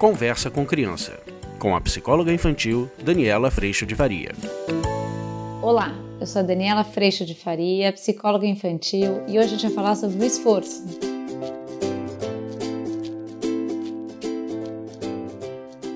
Conversa com Criança, com a psicóloga infantil Daniela Freixo de Faria. Olá, eu sou a Daniela Freixo de Faria, psicóloga infantil, e hoje a gente vai falar sobre o esforço.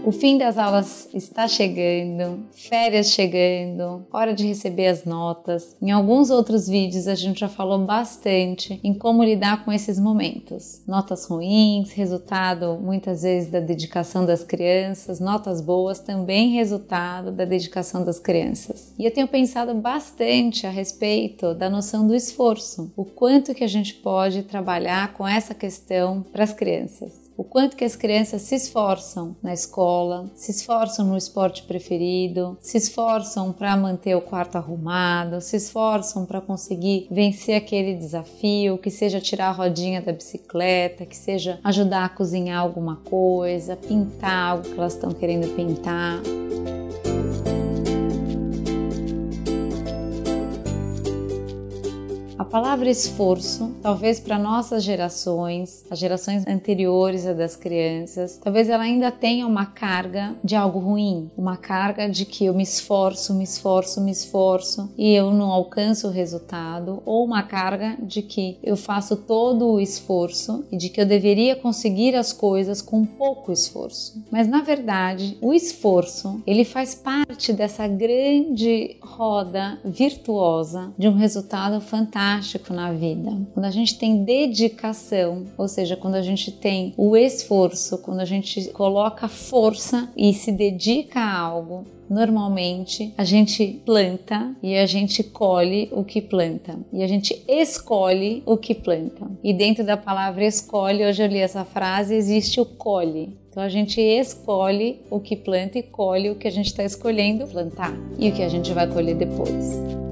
O fim das aulas está chegando, férias chegando, hora de receber as notas. Em alguns outros vídeos a gente já falou bastante em como lidar com esses momentos. Notas ruins, resultado muitas vezes da dedicação das crianças, notas boas também resultado da dedicação das crianças. E eu tenho pensado bastante a respeito da noção do esforço, o quanto que a gente pode trabalhar com essa questão para as crianças o quanto que as crianças se esforçam na escola, se esforçam no esporte preferido, se esforçam para manter o quarto arrumado, se esforçam para conseguir vencer aquele desafio, que seja tirar a rodinha da bicicleta, que seja ajudar a cozinhar alguma coisa, pintar algo que elas estão querendo pintar. A palavra esforço, talvez para nossas gerações, as gerações anteriores às das crianças, talvez ela ainda tenha uma carga de algo ruim, uma carga de que eu me esforço, me esforço, me esforço e eu não alcanço o resultado, ou uma carga de que eu faço todo o esforço e de que eu deveria conseguir as coisas com pouco esforço. Mas na verdade, o esforço, ele faz parte dessa grande roda virtuosa de um resultado fantástico fantástico na vida. Quando a gente tem dedicação, ou seja, quando a gente tem o esforço, quando a gente coloca força e se dedica a algo, normalmente a gente planta e a gente colhe o que planta e a gente escolhe o que planta. E dentro da palavra escolhe, hoje eu li essa frase, existe o colhe. Então a gente escolhe o que planta e colhe o que a gente está escolhendo plantar e o que a gente vai colher depois.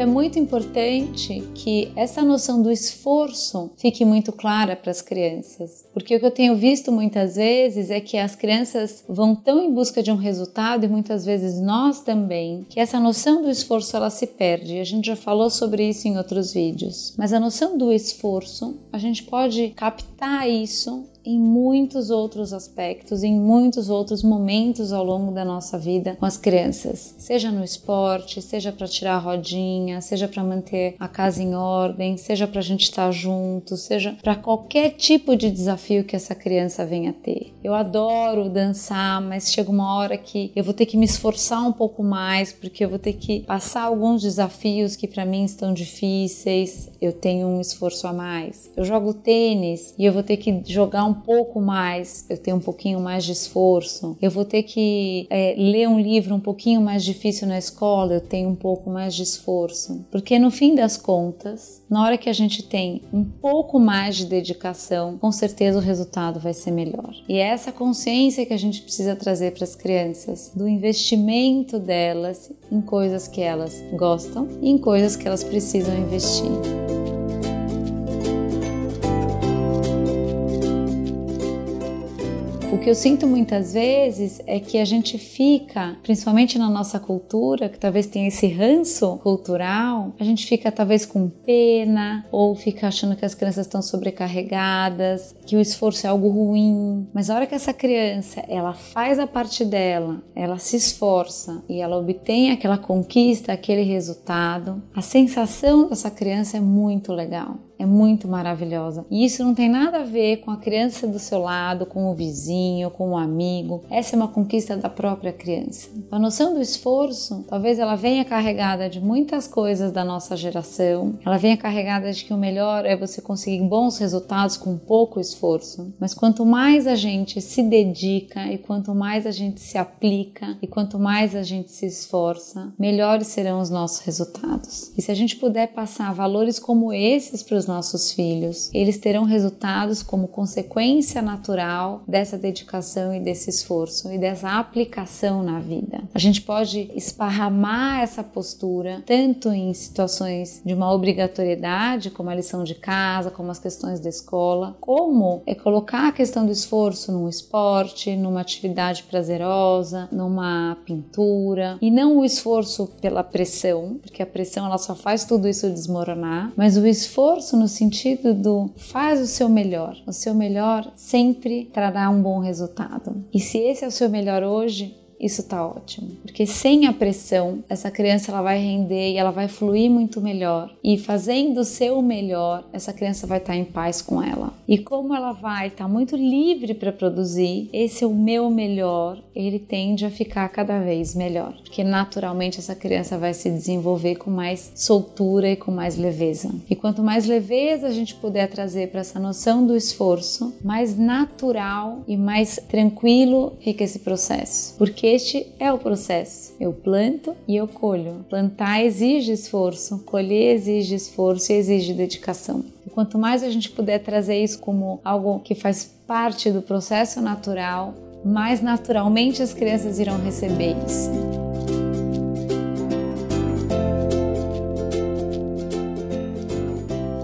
É muito importante que essa noção do esforço fique muito clara para as crianças, porque o que eu tenho visto muitas vezes é que as crianças vão tão em busca de um resultado e muitas vezes nós também, que essa noção do esforço ela se perde. A gente já falou sobre isso em outros vídeos, mas a noção do esforço, a gente pode captar isso em muitos outros aspectos, em muitos outros momentos ao longo da nossa vida com as crianças, seja no esporte, seja para tirar a rodinha, seja para manter a casa em ordem, seja para a gente estar junto, seja para qualquer tipo de desafio que essa criança venha ter. Eu adoro dançar, mas chega uma hora que eu vou ter que me esforçar um pouco mais, porque eu vou ter que passar alguns desafios que para mim estão difíceis, eu tenho um esforço a mais. Eu jogo tênis e eu vou ter que jogar um um pouco mais, eu tenho um pouquinho mais de esforço, eu vou ter que é, ler um livro um pouquinho mais difícil na escola, eu tenho um pouco mais de esforço. Porque no fim das contas, na hora que a gente tem um pouco mais de dedicação, com certeza o resultado vai ser melhor. E é essa consciência que a gente precisa trazer para as crianças, do investimento delas em coisas que elas gostam e em coisas que elas precisam investir. O que eu sinto muitas vezes é que a gente fica, principalmente na nossa cultura, que talvez tenha esse ranço cultural, a gente fica talvez com pena ou fica achando que as crianças estão sobrecarregadas, que o esforço é algo ruim. Mas a hora que essa criança, ela faz a parte dela, ela se esforça e ela obtém aquela conquista, aquele resultado, a sensação dessa criança é muito legal é muito maravilhosa. E isso não tem nada a ver com a criança do seu lado, com o vizinho, com o amigo. Essa é uma conquista da própria criança. A noção do esforço, talvez ela venha carregada de muitas coisas da nossa geração. Ela venha carregada de que o melhor é você conseguir bons resultados com pouco esforço. Mas quanto mais a gente se dedica e quanto mais a gente se aplica e quanto mais a gente se esforça, melhores serão os nossos resultados. E se a gente puder passar valores como esses para os nossos filhos. Eles terão resultados como consequência natural dessa dedicação e desse esforço e dessa aplicação na vida. A gente pode esparramar essa postura tanto em situações de uma obrigatoriedade, como a lição de casa, como as questões da escola, como é colocar a questão do esforço num esporte, numa atividade prazerosa, numa pintura e não o esforço pela pressão, porque a pressão ela só faz tudo isso desmoronar, mas o esforço no sentido do faz o seu melhor. O seu melhor sempre trará um bom resultado. E se esse é o seu melhor hoje, isso tá ótimo. Porque sem a pressão, essa criança ela vai render e ela vai fluir muito melhor. E fazendo o seu melhor, essa criança vai estar tá em paz com ela. E como ela vai estar tá muito livre para produzir, esse é o meu melhor, ele tende a ficar cada vez melhor. Porque naturalmente essa criança vai se desenvolver com mais soltura e com mais leveza. E quanto mais leveza a gente puder trazer para essa noção do esforço, mais natural e mais tranquilo fica esse processo. Porque este é o processo. Eu planto e eu colho. Plantar exige esforço, colher exige esforço e exige dedicação. E quanto mais a gente puder trazer isso como algo que faz parte do processo natural, mais naturalmente as crianças irão receber isso.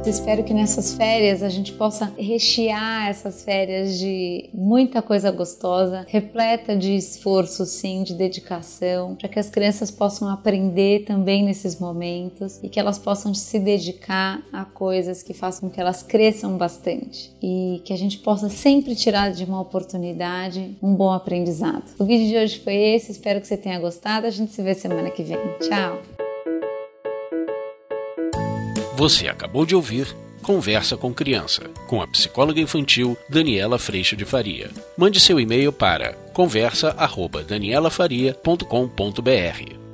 Espero que nessas férias a gente possa rechear essas férias de muita coisa gostosa, repleta de esforço, sim, de dedicação, para que as crianças possam aprender também nesses momentos e que elas possam se dedicar a coisas que façam com que elas cresçam bastante e que a gente possa sempre tirar de uma oportunidade um bom aprendizado. O vídeo de hoje foi esse, espero que você tenha gostado. A gente se vê semana que vem. Tchau! Você acabou de ouvir Conversa com Criança, com a psicóloga infantil Daniela Freixo de Faria. Mande seu e-mail para conversa@danielafaria.com.br.